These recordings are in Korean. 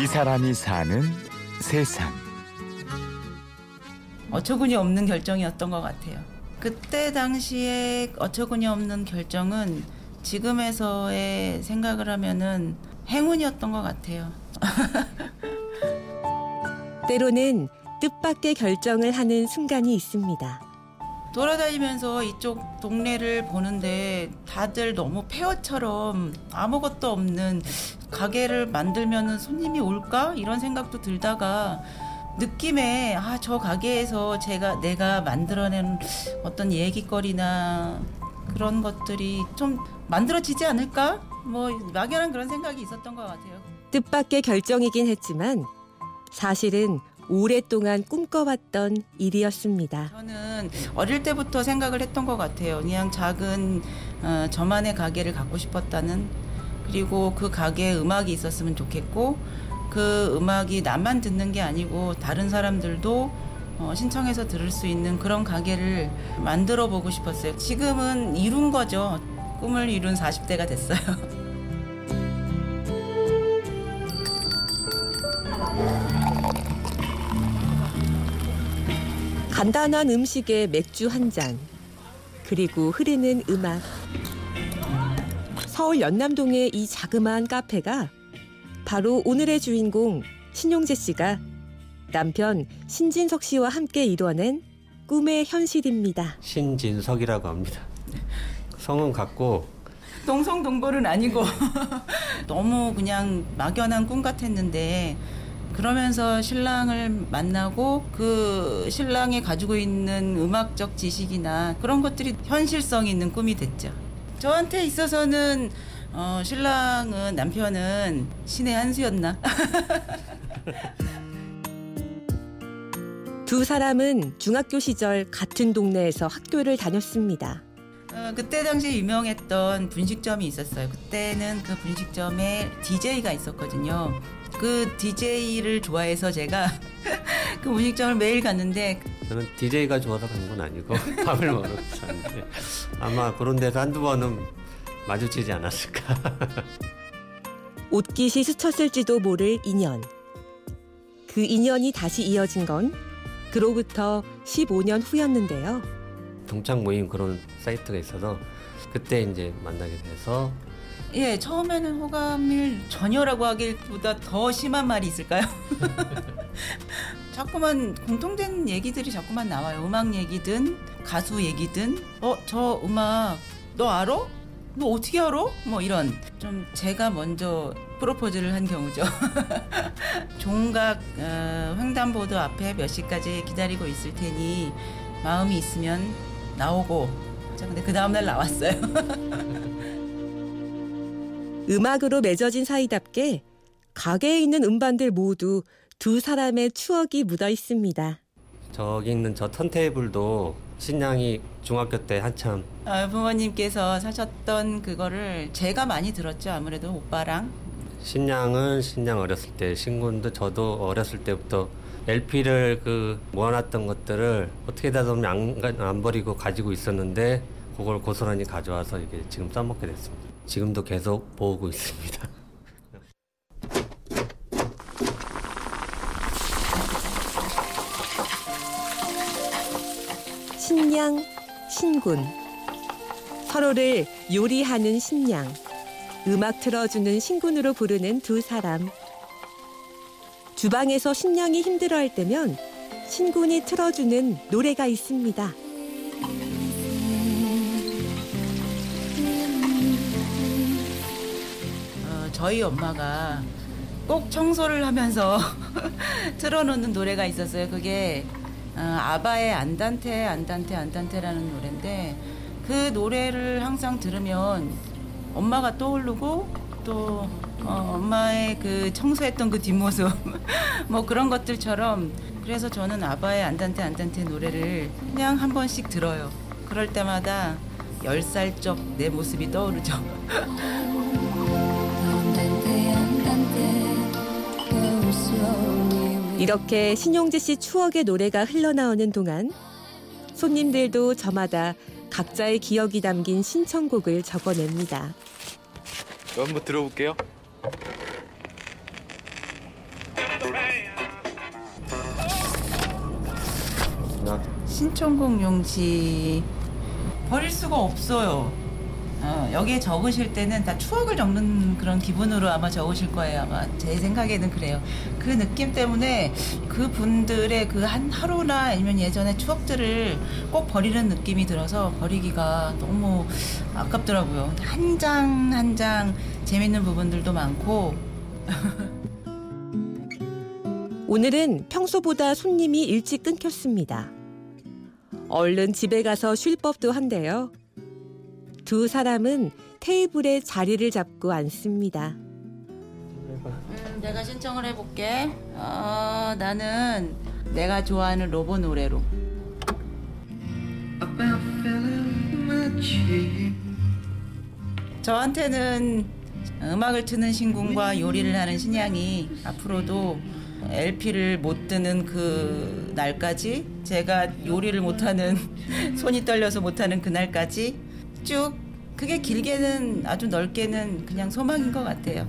이 사람이 사는 세상. 어처구니 없는 결정이었던 것 같아요. 그때 당시에 어처구니 없는 결정은 지금에서의 생각을 하면은 행운이었던 것 같아요. 때로는 뜻밖의 결정을 하는 순간이 있습니다. 돌아다니면서 이쪽 동네를 보는데 다들 너무 폐허처럼 아무것도 없는 가게를 만들면 손님이 올까 이런 생각도 들다가 느낌에 아 저 가게에서 제가 내가 만들어낸 어떤 얘기거리나 그런 것들이 좀 만들어지지 않을까 뭐 막연한 그런 생각이 있었던 것 같아요. 뜻밖의 결정이긴 했지만 사실은 오랫동안 꿈꿔왔던 일이었습니다. 저는 어릴 때부터 생각을 했던 것 같아요. 그냥 작은 어, 저만의 가게를 갖고 싶었다는 그리고 그 가게에 음악이 있었으면 좋겠고 그 음악이 나만 듣는 게 아니고 다른 사람들도 어, 신청해서 들을 수 있는 그런 가게를 만들어 보고 싶었어요. 지금은 이룬 거죠. 꿈을 이룬 40대가 됐어요. 간단한 음식에 맥주 한 잔, 그리고 흐르는 음악. 서울 연남동의 이 자그마한 카페가 바로 오늘의 주인공 신용재 씨가 남편 신진석 씨와 함께 이뤄낸 꿈의 현실입니다. 신진석이라고 합니다. 성은 같고 동성동볼은 아니고 너무 그냥 막연한 꿈 같았는데 그러면서 신랑을 만나고 그 신랑이 가지고 있는 음악적 지식이나 그런 것들이 현실성 있는 꿈이 됐죠. 저한테 있어서는 어, 신랑은 남편은 신의 한 수였나? 두 사람은 중학교 시절 같은 동네에서 학교를 다녔습니다. 어, 그때 당시 유명했던 분식점이 있었어요. 그때는 그 분식점에 DJ가 있었거든요. 그 DJ를 좋아해서 제가 그 분식점을 매일 갔는데 저는 DJ가 좋아서 간 건 아니고 밥을 먹으러 갔는데 아마 그런 데서 한두 번은 마주치지 않았을까. 옷깃이 스쳤을지도 모를 인연. 그 인연이 다시 이어진 건 그로부터 15년 후였는데요. 동창 모임 그런 사이트가 있어서 그때 이제 만나게 돼서 예 처음에는 호감일 전혀라고 하기보다 더 심한 말이 있을까요? 자꾸만 공통된 얘기들이 자꾸만 나와요. 음악 얘기든 가수 얘기든 어 저 음악 너 알아? 너 어떻게 알아? 뭐 이런 좀 제가 먼저 프로포즈를 한 경우죠. 종각 어, 횡단보도 앞에 몇 시까지 기다리고 있을 테니 마음이 있으면 나오고. 자, 근데 그 다음날 나왔어요. 음악으로 맺어진 사이답게 가게에 있는 음반들 모두 두 사람의 추억이 묻어 있습니다. 저기 있는 저 턴테이블도 신랑이 중학교 때 한참 아, 부모님께서 사셨던 그거를 제가 많이 들었죠. 아무래도 오빠랑. 신랑은 신랑 어렸을 때 신군도 저도 어렸을 때부터 LP를 그 모아놨던 것들을 어떻게 다 보면 안, 안 버리고 가지고 있었는데 그걸 고스란히 가져와서 이게 지금 써먹게 됐습니다. 지금도 계속 모으고 있습니다. 신양, 신군. 서로를 요리하는 신양, 음악 틀어주는 신군으로 부르는 두 사람. 주방에서 신양이 힘들어할 때면 신군이 틀어주는 노래가 있습니다. 저희 엄마가 꼭 청소를 하면서 틀어놓는 노래가 있었어요. 그게 어, 아바의 안단테 안단테 안단테라는 노래인데 그 노래를 항상 들으면 엄마가 떠오르고 또 어, 엄마의 그 청소했던 그 뒷모습 뭐 그런 것들처럼 그래서 저는 아바의 안단테 안단테 노래를 그냥 한 번씩 들어요. 그럴 때마다 열살 적 내 모습이 떠오르죠. 이렇게 신용재 씨 추억의 노래가 흘러나오는 동안 손님들도 저마다 각자의 기억이 담긴 신청곡을 적어냅니다. 한번 들어볼게요. 신청곡 용지 버릴 수가 없어요. 어, 여기에 적으실 때는 다 추억을 적는 그런 기분으로 아마 적으실 거예요. 아마 제 생각에는 그래요. 그 느낌 때문에 그 분들의 그 한 하루나 아니면 예전의 추억들을 꼭 버리는 느낌이 들어서 버리기가 너무 아깝더라고요. 한 장 한장 재밌는 부분들도 많고 오늘은 평소보다 손님이 일찍 끊겼습니다. 얼른 집에 가서 쉴 법도 한데요. 두 사람은 테이블에 자리를 잡고 앉습니다. 음, 내가 신청을 해볼게. 어, 나는 내가 좋아하는 로보 노래로. 저한테는 음악을 트는 신궁과 요리를 하는 신양이 앞으로도 LP를 못 뜨는 그 날까지 제가 요리를 못하는 손이 떨려서 못하는 그 날까지 쭉 그게 길게는 아주 넓게는 그냥 소망인 것 같아요.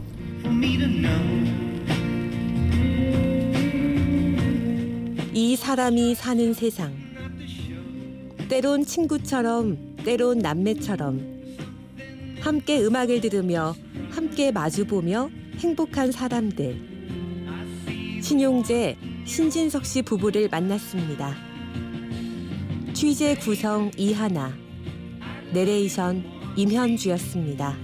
이 사람이 사는 세상. 때론 친구처럼, 때론 남매처럼. 함께 음악을 들으며, 함께 마주보며 행복한 사람들. 신용재, 신진석 씨 부부를 만났습니다. 취재 구성 이하나, 내레이션 임현주였습니다.